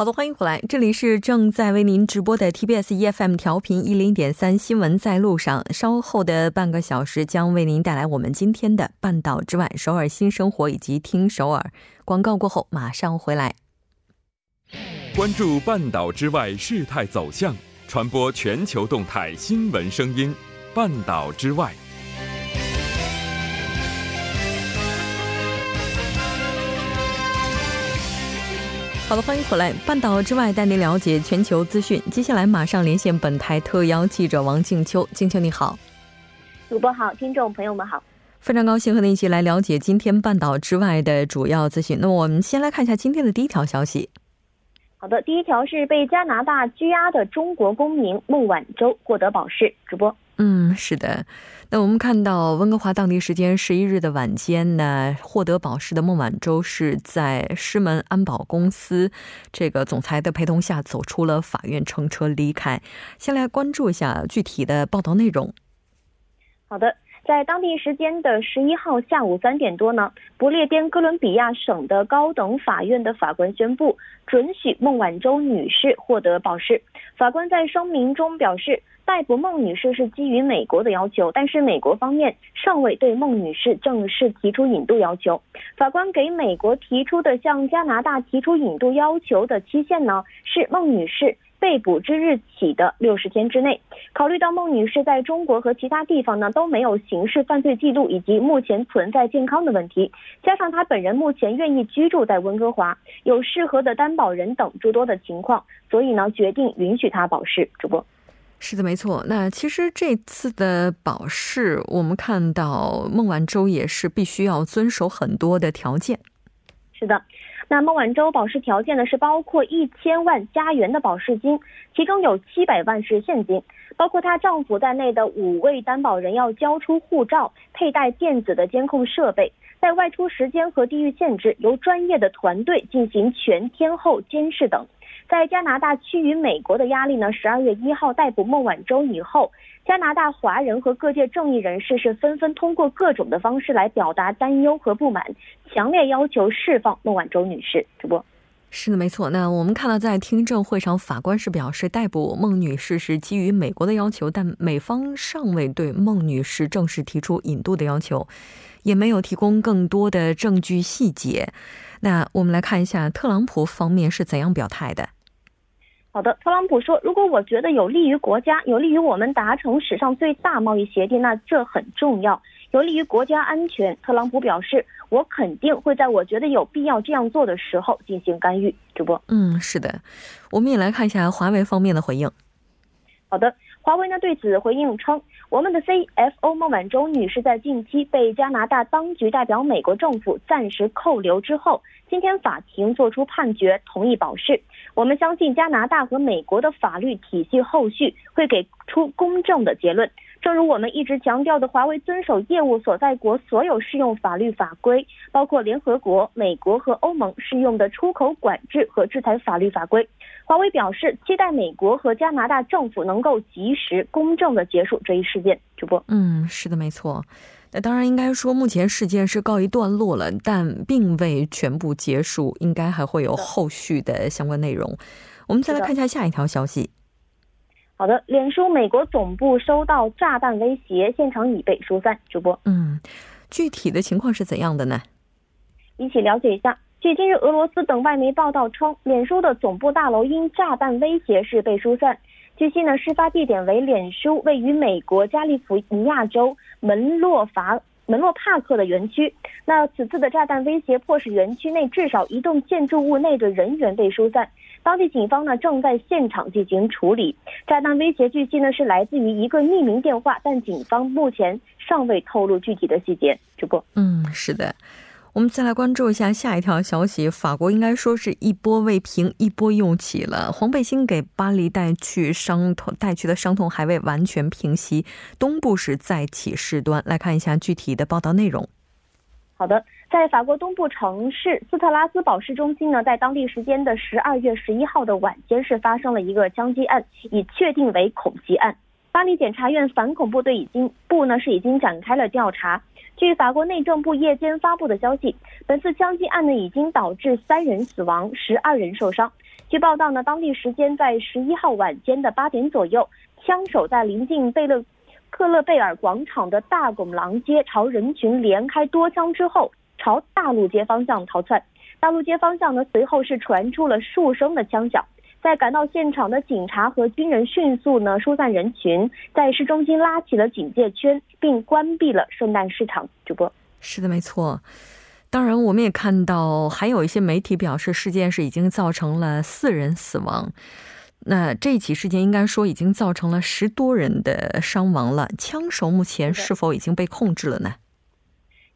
好的，欢迎回来，这里是正在为您直播的 TBS EFM 调频一零点三新闻在路上。稍后的半个小时将为您带来我们今天的半岛之外、首尔新生活以及听首尔广告过后马上回来。关注半岛之外事态走向，传播全球动态新闻声音。半岛之外。好的，欢迎回来。半岛之外，带您了解全球资讯。接下来马上连线本台特邀记者王静秋。静秋你好，主播好，听众朋友们好，非常高兴和您一起来了解今天半岛之外的主要资讯。那么我们先来看一下今天的第一条消息。好的，第一条是被加拿大拘押的中国公民孟晚舟获得保释。主播。嗯，是的。那我们看到温哥华当地时间十一日的晚间呢，获得保释的孟晚舟是在狮门安保公司这个总裁的陪同下走出了法院，乘车离开。先来关注一下具体的报道内容。好的，在当地时间的十一号下午三点多呢，不列颠哥伦比亚省的高等法院的法官宣布准许孟晚舟女士获得保释。法官在声明中表示。逮捕孟女士是基于美国的要求，但是美国方面尚未对孟女士正式提出引渡要求。法官给美国提出的向加拿大提出引渡要求的期限呢，是孟女士被捕之日起的六十天之内。考虑到孟女士在中国和其他地方呢都没有刑事犯罪记录，以及目前存在健康的问题，加上她本人目前愿意居住在温哥华，有适合的担保人等诸多的情况，所以呢决定允许她保释。主播。是的，没错。那其实这次的保释，我们看到孟晚舟也是必须要遵守很多的条件。是的，那孟晚舟保释条件呢是包括一千万加元的保释金，其中有七百万是现金，包括她丈夫在内的五位担保人要交出护照、佩戴电子的监控设备，在外出时间和地域限制由专业的团队进行全天候监视等。在加拿大趋于美国的压力呢？十二月一号逮捕孟晚舟以后，加拿大华人和各界正义人士是纷纷通过各种的方式来表达担忧和不满，强烈要求释放孟晚舟女士。主播，是的，没错。那我们看到在听证会上，法官是表示逮捕孟女士是基于美国的要求，但美方尚未对孟女士正式提出引渡的要求，也没有提供更多的证据细节。那我们来看一下特朗普方面是怎样表态的。好的，特朗普说：“如果我觉得有利于国家，有利于我们达成史上最大贸易协定，那这很重要，有利于国家安全。”特朗普表示：“我肯定会在我觉得有必要这样做的时候进行干预。”主播，嗯，是的，我们也来看一下华为方面的回应。好的，华为呢对此回应称：“我们的 CFO 孟晚舟女士在近期被加拿大当局代表美国政府暂时扣留之后，今天法庭作出判决，同意保释。”我们相信加拿大和美国的法律体系后续会给出公正的结论。正如我们一直强调的，华为遵守业务所在国所有适用法律法规，包括联合国、美国和欧盟适用的出口管制和制裁法律法规。华为表示，期待美国和加拿大政府能够及时、公正的结束这一事件。主播，嗯，是的，没错。那当然应该说，目前事件是告一段落了，但并未全部结束，应该还会有后续的相关内容。我们再来看一下下一条消息。好的，脸书美国总部收到炸弹威胁，现场已被疏散。主播，嗯，具体的情况是怎样的呢？一起了解一下。据今日俄罗斯等外媒报道称，脸书的总部大楼因炸弹威胁是被疏散。据悉呢，事发地点为脸书位于美国加利福尼亚州门洛法门洛帕克的园区。那此次的炸弹威胁迫使园区内至少一栋建筑物内的人员被疏散。当地警方呢正在现场进行处理。炸弹威胁据悉呢是来自于一个匿名电话，但警方目前尚未透露具体的细节。主播，嗯，是的。我们再来关注一下下一条消息，法国应该说是一波未平，一波又起了。黄背心给巴黎带去伤痛，带去的伤痛还未完全平息，东部是再起事端。来看一下具体的报道内容。好的，在法国东部城市斯特拉斯堡市中心呢，在当地时间的十二月十一号的晚间是发生了一个枪击案，已确定为恐袭案。巴黎检察院反恐部队已经部呢是已经展开了调查。据法国内政部夜间发布的消息，本次枪击案呢已经导致三人死亡，十二人受伤。据报道呢，当地时间在十一号晚间的八点左右，枪手在临近贝勒克勒贝尔广场的大拱廊街朝人群连开多枪之后，朝大路街方向逃窜。大路街方向呢，随后是传出了数声的枪响。在赶到现场的警察和军人迅速呢疏散人群，在市中心拉起了警戒圈，并关闭了圣诞市场。主播是的，没错。当然，我们也看到还有一些媒体表示，事件是已经造成了四人死亡。那这起事件应该说已经造成了十多人的伤亡了。枪手目前是否已经被控制了呢？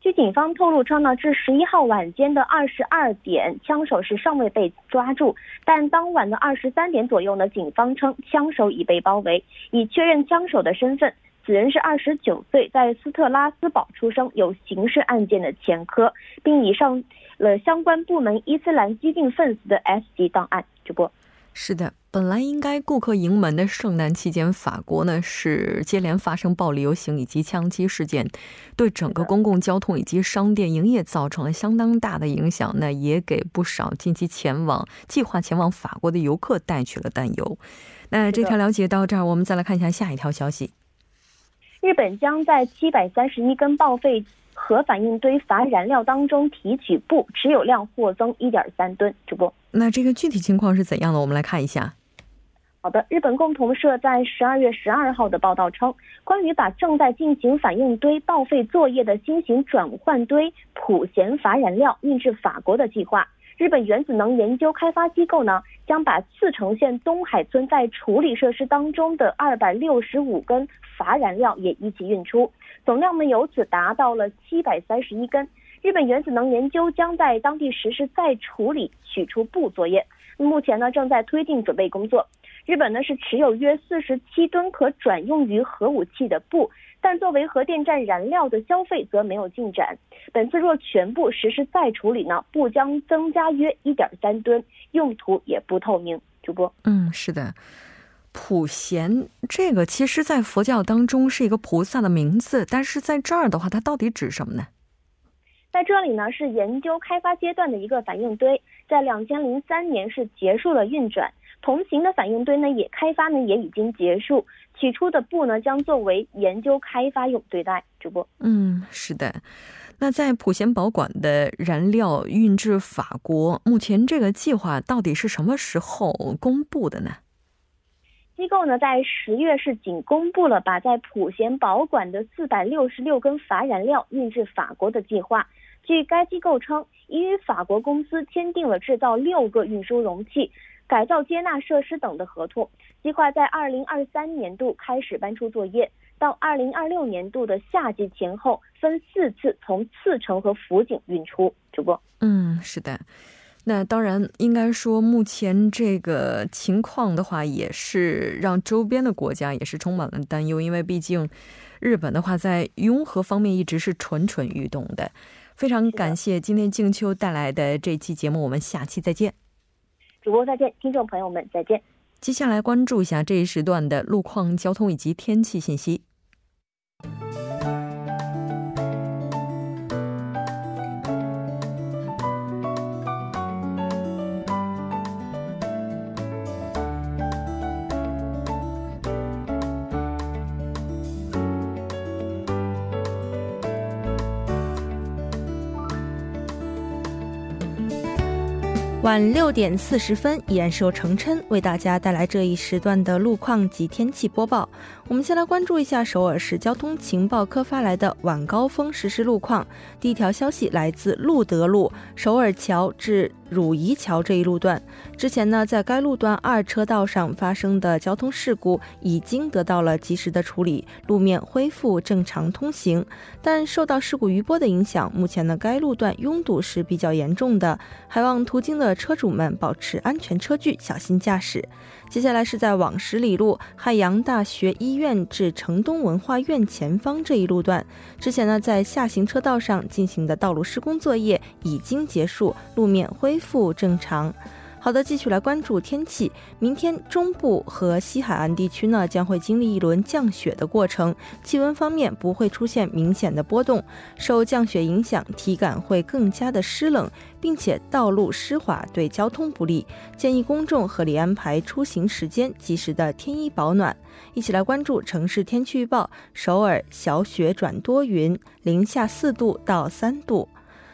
据警方透露称呢，至十一号晚间的二十二点，枪手是尚未被抓住，但当晚的二十三点左右呢，警方称枪手已被包围，已确认枪手的身份，此人是二十九岁，在斯特拉斯堡出生，有刑事案件的前科，并已上了相关部门伊斯兰激进分子的 S 级档案。主播。是的，本来应该顾客盈门的圣诞期间，法国呢是接连发生暴力游行以及枪击事件，对整个公共交通以及商店营业造成了相当大的影响。那也给不少近期前往、计划前往法国的游客带去了担忧。那这条了解到这儿，我们再来看一下下一条消息：日本将在七百三十一根报废核反应堆乏燃料当中提取布，持有量或增一点三吨。主播。那这个具体情况是怎样的？我们来看一下。好的，日本共同社在十二月十二号的报道称，关于把正在进行反应堆报废作业的新型转换堆普贤乏燃料运至法国的计划，日本原子能研究开发机构呢将把茨城县东海村在处理设施当中的二百六十五根乏燃料也一起运出，总量呢由此达到了七百三十一根。日本原子能研究将在当地实施再处理取出布作业，目前呢正在推进准备工作。日本呢是持有约四十七吨可转用于核武器的布，但作为核电站燃料的消费则没有进展。本次若全部实施再处理呢，布将增加约一点三吨，用途也不透明。主播，嗯，是的，普贤这个其实在佛教当中是一个菩萨的名字，但是在这儿的话，它到底指什么呢？在这里呢，是研究开发阶段的一个反应堆，在两千零三年是结束了运转。同行的反应堆呢，也开发呢也已经结束，起初的布呢将作为研究开发用对待。主播，嗯，是的。那在普贤保管的燃料运至法国，目前这个计划到底是什么时候公布的呢？机构呢在十月是仅公布了把在普贤保管的四百六十六根乏燃料运至法国的计划。据该机构称，已与法国公司签订了制造六个运输容器、改造接纳设施等的合同，计划在二零二三年度开始搬出作业，到二零二六年度的夏季前后分四次从次城和福井运出。主播，嗯，是的，那当然应该说，目前这个情况的话，也是让周边的国家也是充满了担忧，因为毕竟日本的话在拥核方面一直是蠢蠢欲动的。非常感谢今天静秋带来的这期节目，我们下期再见。主播再见，听众朋友们再见。接下来关注一下这一时段的路况、交通以及天气信息。晚六点四十分，依然是由程琛为大家带来这一时段的路况及天气播报。我们先来关注一下首尔市交通情报科发来的晚高峰实时路况。第一条消息来自路德路首尔桥至汝仪桥这一路段。之前呢，在该路段二车道上发生的交通事故已经得到了及时的处理，路面恢复正常通行。但受到事故余波的影响，目前呢，该路段拥堵是比较严重的，还望途经的车主们保持安全车距，小心驾驶。接下来是在往十里路汉阳大学医院至城东文化院前方这一路段，之前呢在下行车道上进行的道路施工作业已经结束，路面恢复复正常。好的，继续来关注天气。明天中部和西海岸地区呢将会经历一轮降雪的过程，气温方面不会出现明显的波动。受降雪影响，体感会更加的湿冷，并且道路湿滑，对交通不利。建议公众合理安排出行时间，及时的添衣保暖。一起来关注城市天气预报：首尔小雪转多云，零下四度到三度。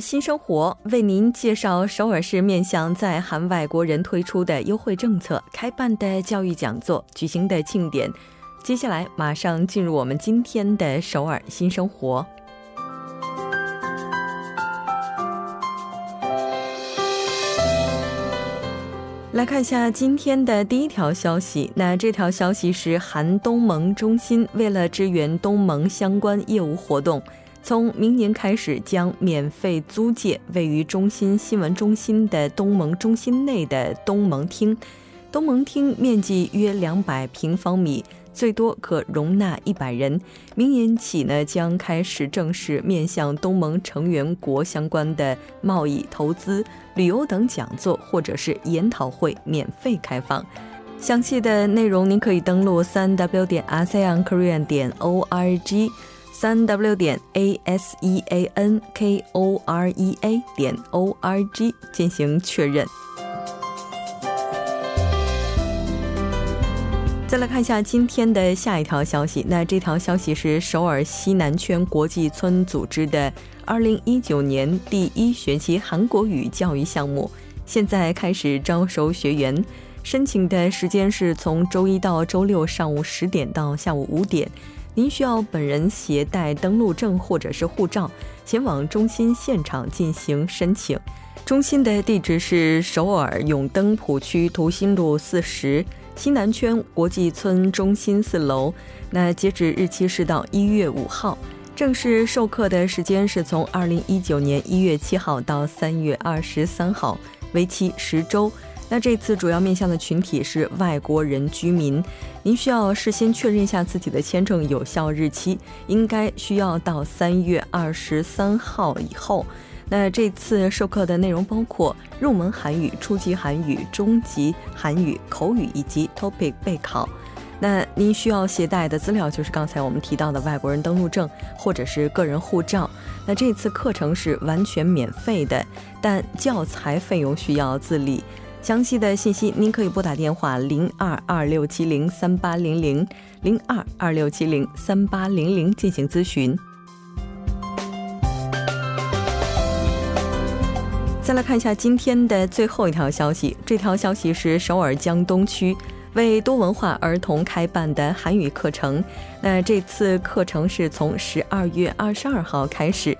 新生活为您介绍首尔市面向在韩外国人推出的优惠政策、开办的教育讲座、举行的庆典。接下来，马上进入我们今天的首尔新生活。来看一下今天的第一条消息。那这条消息是韩东盟中心为了支援东盟相关业务活动。从明年开始，将免费租借位于中心新闻中心的东盟中心内的东盟厅。东盟厅面积约两百平方米，最多可容纳一百人。明年起呢，将开始正式面向东盟成员国相关的贸易、投资、旅游等讲座或者是研讨会免费开放。详细的内容您可以登录三 w 点 ASEAN Korean 点 org。三 w 点 a s e a n k o r e a 点 o r g 进行确认。再来看一下今天的下一条消息。那这条消息是首尔西南圈国际村组织的二零一九年第一学期韩国语教育项目，现在开始招收学员。申请的时间是从周一到周六上午十点到下午五点。您需要本人携带登录证或者是护照，前往中心现场进行申请。中心的地址是首尔永登浦区图新路四十西南圈国际村中心四楼。那截止日期是到一月五号，正式授课的时间是从二零一九年一月七号到三月二十三号，为期十周。那这次主要面向的群体是外国人居民，您需要事先确认一下自己的签证有效日期，应该需要到三月二十三号以后。那这次授课的内容包括入门韩语、初级韩语、中级韩语、口语以及 TOPIC 备考。那您需要携带的资料就是刚才我们提到的外国人登录证或者是个人护照。那这次课程是完全免费的，但教材费用需要自理。详细的信息，您可以拨打电话零二二六七零三八零零零二二六七零三八零零进行咨询。再来看一下今天的最后一条消息，这条消息是首尔江东区为多文化儿童开办的韩语课程。那这次课程是从十二月二十二号开始。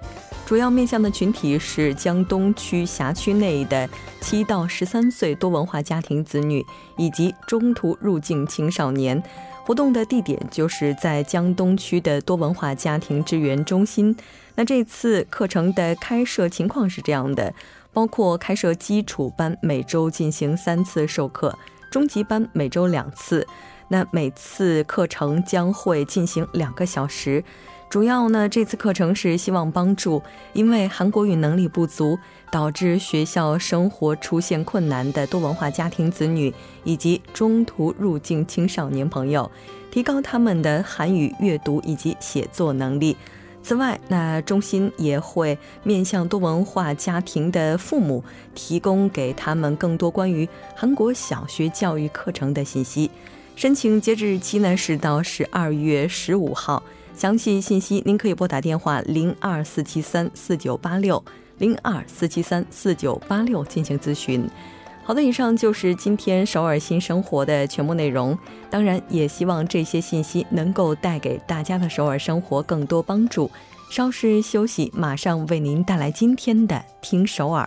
主要面向的群体是江东区辖区内的七到十三岁多文化家庭子女以及中途入境青少年。活动的地点就是在江东区的多文化家庭支援中心。那这次课程的开设情况是这样的：包括开设基础班，每周进行三次授课；中级班每周两次。那每次课程将会进行两个小时。主要呢，这次课程是希望帮助因为韩国语能力不足导致学校生活出现困难的多文化家庭子女以及中途入境青少年朋友，提高他们的韩语阅读以及写作能力。此外，那中心也会面向多文化家庭的父母，提供给他们更多关于韩国小学教育课程的信息。申请截止日期呢是到十二月十五号。详细信息您可以拨打电话零二四七三四九八六零二四七三四九八六进行咨询。好的，以上就是今天首尔新生活的全部内容。当然，也希望这些信息能够带给大家的首尔生活更多帮助。稍事休息，马上为您带来今天的听首尔。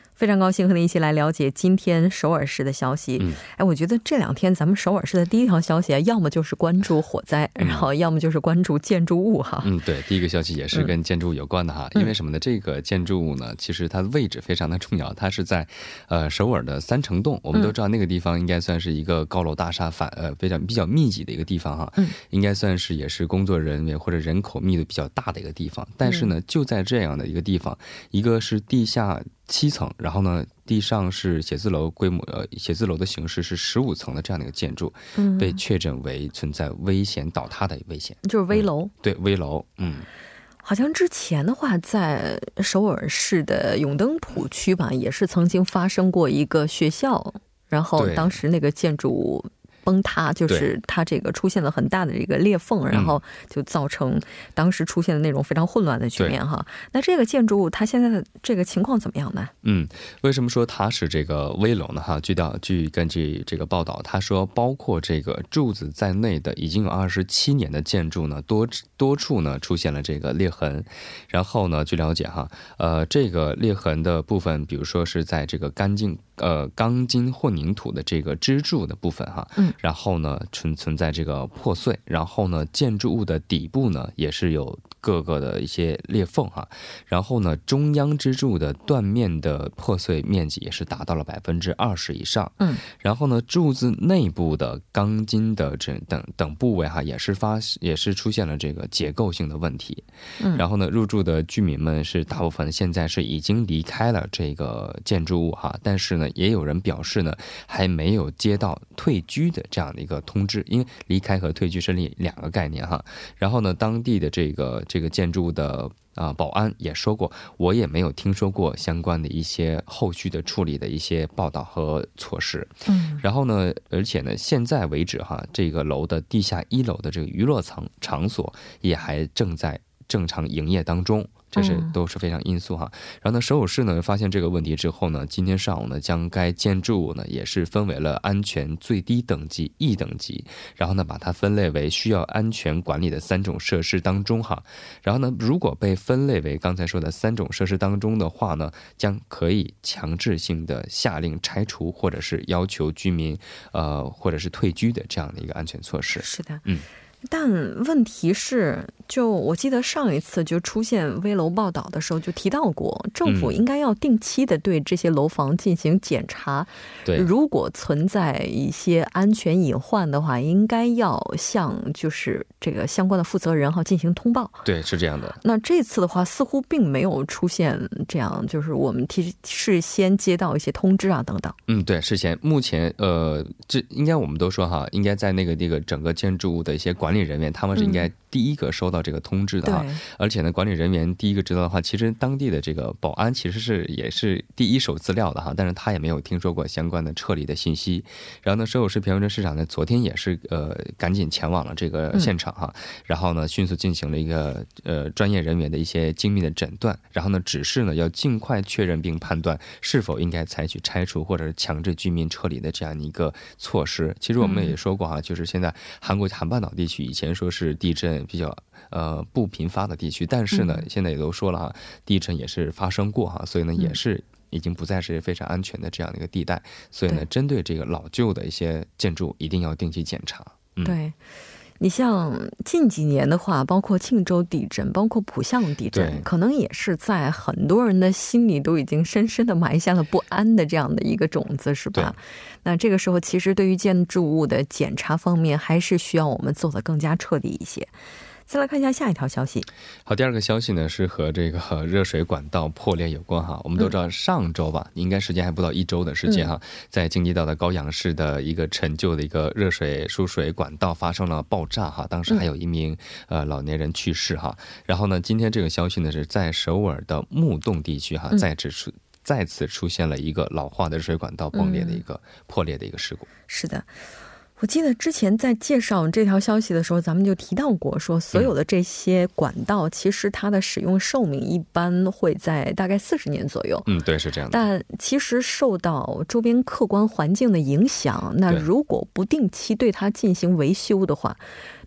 非常高兴和您一起来了解今天首尔市的消息。嗯，哎，我觉得这两天咱们首尔市的第一条消息啊，要么就是关注火灾，然后要么就是关注建筑物哈。嗯，对，第一个消息也是跟建筑物有关的哈。因为什么呢？这个建筑物呢，其实它的位置非常的重要，它是在呃首尔的三城洞。我们都知道那个地方应该算是一个高楼大厦反呃非常比较密集的一个地方哈。嗯，应该算是也是工作人员或者人口密度比较大的一个地方。但是呢，就在这样的一个地方，一个是地下。七层，然后呢，地上是写字楼规模，呃，写字楼的形式是十五层的这样的一个建筑，被确诊为存在危险倒塌的危险，就是危楼。对，危楼。嗯，好像之前的话，在首尔市的永登浦区吧，也是曾经发生过一个学校，然后当时那个建筑。崩塌就是它这个出现了很大的这个裂缝，然后就造成当时出现的那种非常混乱的局面哈。那这个建筑物它现在的这个情况怎么样呢？嗯，为什么说它是这个危楼呢？哈，据到据根据这个报道，他说包括这个柱子在内的已经有二十七年的建筑呢，多多处呢出现了这个裂痕。然后呢，据了解哈，呃，这个裂痕的部分，比如说是在这个干净。呃，钢筋混凝土的这个支柱的部分哈，嗯，然后呢存存在这个破碎，然后呢建筑物的底部呢也是有各个的一些裂缝哈，然后呢中央支柱的断面的破碎面积也是达到了百分之二十以上，嗯，然后呢柱子内部的钢筋的这等等部位哈也是发也是出现了这个结构性的问题，嗯，然后呢入住的居民们是大部分现在是已经离开了这个建筑物哈，但是呢。也有人表示呢，还没有接到退居的这样的一个通知，因为离开和退居是两两个概念哈。然后呢，当地的这个这个建筑的啊保安也说过，我也没有听说过相关的一些后续的处理的一些报道和措施。嗯，然后呢，而且呢，现在为止哈，这个楼的地下一楼的这个娱乐层场所也还正在正常营业当中。这是都是非常因素哈，然后呢，首尔市呢发现这个问题之后呢，今天上午呢将该建筑物呢也是分为了安全最低等级 E 等级，然后呢把它分类为需要安全管理的三种设施当中哈，然后呢如果被分类为刚才说的三种设施当中的话呢，将可以强制性的下令拆除或者是要求居民呃或者是退居的这样的一个安全措施。是的，嗯。但问题是，就我记得上一次就出现危楼报道的时候，就提到过，政府应该要定期的对这些楼房进行检查。对，如果存在一些安全隐患的话，应该要向就是这个相关的负责人哈进行通报。对，是这样的。那这次的话，似乎并没有出现这样，就是我们提事先接到一些通知啊等等。嗯，对，事先目前呃，这应该我们都说哈，应该在那个那个整个建筑物的一些管。管理人员他们是应该第一个收到这个通知的哈，而且呢，管理人员第一个知道的话，其实当地的这个保安其实是也是第一手资料的哈，但是他也没有听说过相关的撤离的信息。然后呢，首尔市平安镇市长呢，昨天也是呃赶紧前往了这个现场哈，然后呢，迅速进行了一个呃专业人员的一些精密的诊断，然后呢，指示呢要尽快确认并判断是否应该采取拆除或者是强制居民撤离的这样一个措施。其实我们也说过哈，就是现在韩国韩半岛地区。以前说是地震比较呃不频发的地区，但是呢，现在也都说了哈，地震也是发生过哈，所以呢，也是已经不再是非常安全的这样的一个地带，所以呢，针对这个老旧的一些建筑，一定要定期检查。对。你像近几年的话，包括庆州地震，包括浦项地震，可能也是在很多人的心里都已经深深的埋下了不安的这样的一个种子，是吧？那这个时候，其实对于建筑物的检查方面，还是需要我们做的更加彻底一些。再来看一下下一条消息。好，第二个消息呢是和这个热水管道破裂有关哈。我们都知道上周吧，应该时间还不到一周的时间哈，在京畿道的高阳市的一个陈旧的一个热水输水管道发生了爆炸哈，当时还有一名呃老年人去世哈。然后呢，今天这个消息呢是在首尔的木洞地区哈，再次出再次出现了一个老化的热水管道崩裂的一个破裂的一个事故。是的。我记得之前在介绍这条消息的时候，咱们就提到过，说所有的这些管道，其实它的使用寿命一般会在大概四十年左右。嗯，对，是这样的。但其实受到周边客观环境的影响，那如果不定期对它进行维修的话。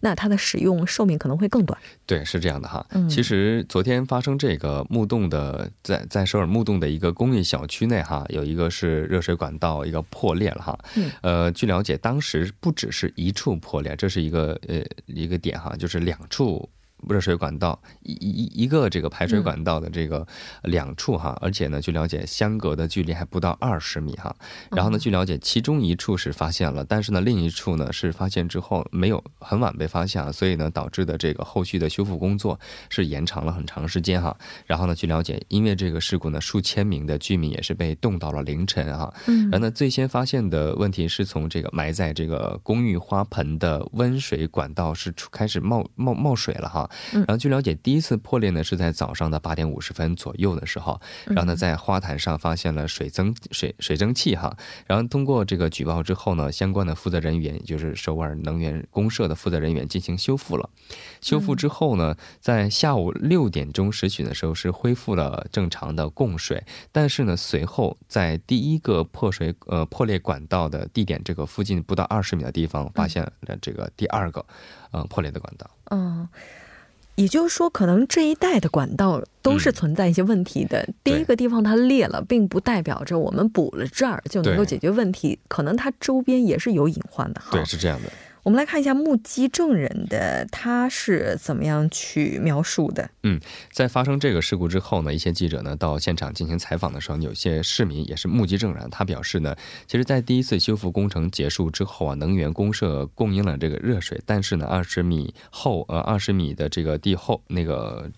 那它的使用寿命可能会更短。对，是这样的哈。其实昨天发生这个木洞的，在在首尔木洞的一个公寓小区内哈，有一个是热水管道一个破裂了哈。嗯。呃，据了解，当时不只是一处破裂，这是一个呃一个点哈，就是两处。热水管道一一一个这个排水管道的这个两处哈，而且呢，据了解相隔的距离还不到二十米哈。然后呢，据了解其中一处是发现了，但是呢，另一处呢是发现之后没有很晚被发现，所以呢，导致的这个后续的修复工作是延长了很长时间哈。然后呢，据了解，因为这个事故呢，数千名的居民也是被冻到了凌晨哈。嗯。然后呢，最先发现的问题是从这个埋在这个公寓花盆的温水管道是出开始冒冒冒水了哈。然后据了解，第一次破裂呢是在早上的八点五十分左右的时候，然后呢在花坛上发现了水蒸水水蒸气哈，然后通过这个举报之后呢，相关的负责人员，也就是首尔能源公社的负责人员进行修复了。修复之后呢，在下午六点钟时许的时候是恢复了正常的供水，但是呢随后在第一个破水呃破裂管道的地点这个附近不到二十米的地方发现了这个第二个呃破裂的管道。嗯。也就是说，可能这一带的管道都是存在一些问题的。第一个地方它裂了，并不代表着我们补了这儿就能够解决问题，可能它周边也是有隐患的。哈，对，是这样的。我们来看一下目击证人的他是怎么样去描述的。嗯，在发生这个事故之后呢，一些记者呢到现场进行采访的时候，有些市民也是目击证人，他表示呢，其实，在第一次修复工程结束之后啊，能源公社供应了这个热水，但是呢，二十米后呃二十米的这个地后那个。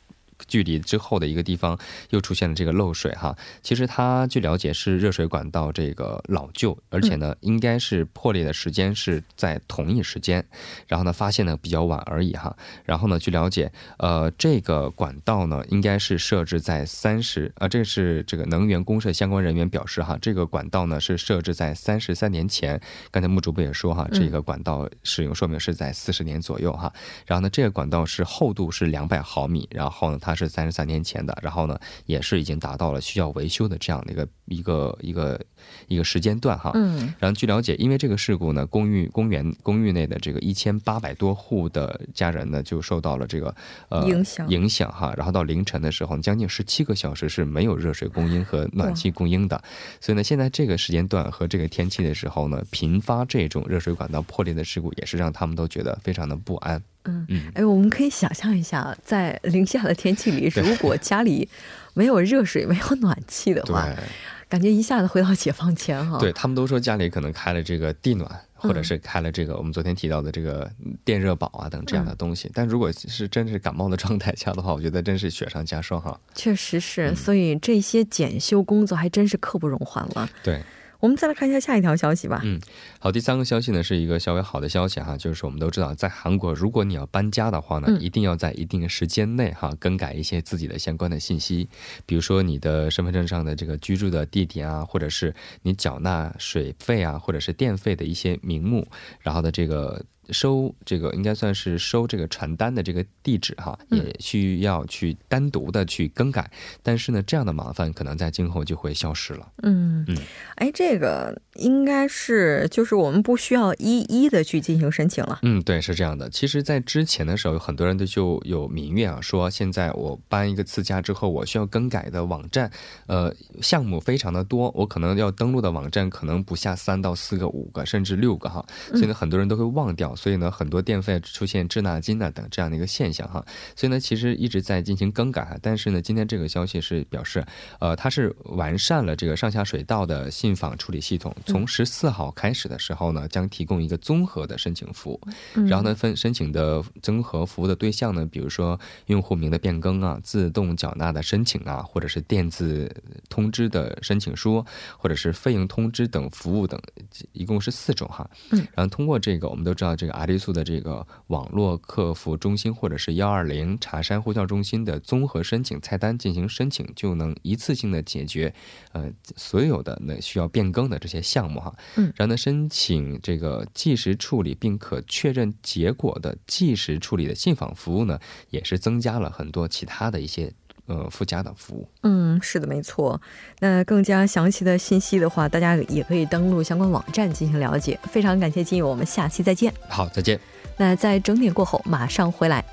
距离之后的一个地方又出现了这个漏水哈，其实它据了解是热水管道这个老旧，而且呢应该是破裂的时间是在同一时间，然后呢发现呢比较晚而已哈。然后呢据了解，呃这个管道呢应该是设置在三十啊，这是这个能源公社相关人员表示哈，这个管道呢是设置在三十三年前。刚才木主播也说哈，这个管道使用寿命是在四十年左右哈。然后呢这个管道是厚度是两百毫米，然后呢。它是三十三年前的，然后呢，也是已经达到了需要维修的这样的一个一个一个一个时间段哈。嗯。然后据了解，因为这个事故呢，公寓公园公寓内的这个一千八百多户的家人呢，就受到了这个呃影响影响哈。然后到凌晨的时候，将近十七个小时是没有热水供应和暖气供应的。所以呢，现在这个时间段和这个天气的时候呢，频发这种热水管道破裂的事故，也是让他们都觉得非常的不安。嗯嗯，哎，我们可以想象一下，在零下的天气里，如果家里没有热水、没有暖气的话，感觉一下子回到解放前哈。对他们都说家里可能开了这个地暖，或者是开了这个我们昨天提到的这个电热宝啊等这样的东西。但如果是真是感冒的状态下的话，我觉得真是雪上加霜哈。确实是，所以这些检修工作还真是刻不容缓了。对。我们再来看一下下一条消息吧。嗯，好，第三个消息呢是一个稍微好的消息哈，就是我们都知道，在韩国，如果你要搬家的话呢，一定要在一定时间内哈更改一些自己的相关的信息，比如说你的身份证上的这个居住的地点啊，或者是你缴纳水费啊，或者是电费的一些名目，然后的这个。收这个应该算是收这个传单的这个地址哈，也需要去单独的去更改，但是呢，这样的麻烦可能在今后就会消失了。嗯嗯，哎，这个应该是就是我们不需要一一的去进行申请了。嗯，对，是这样的。其实，在之前的时候，有很多人都就有民怨啊，说现在我搬一个次家之后，我需要更改的网站，呃，项目非常的多，我可能要登录的网站可能不下三到四个、五个，甚至六个哈，所以呢，很多人都会忘掉。所以呢，很多电费出现滞纳金啊等这样的一个现象哈。所以呢，其实一直在进行更改哈。但是呢，今天这个消息是表示，呃，它是完善了这个上下水道的信访处理系统，从十四号开始的时候呢，将提供一个综合的申请服务。然后呢，分申请的综合服务的对象呢，比如说用户名的变更啊、自动缴纳的申请啊，或者是电子通知的申请书，或者是费用通知等服务等，一共是四种哈。嗯，然后通过这个，我们都知道这个阿里素的这个网络客服中心或者是幺二零茶山呼叫中心的综合申请菜单进行申请，就能一次性的解决呃所有的那需要变更的这些项目哈。嗯，然后呢，申请这个即时处理并可确认结果的即时处理的信访服务呢，也是增加了很多其他的一些。呃，附加的服务，嗯，是的，没错。那更加详细的信息的话，大家也可以登录相关网站进行了解。非常感谢金友，我们下期再见。好，再见。那在整点过后马上回来。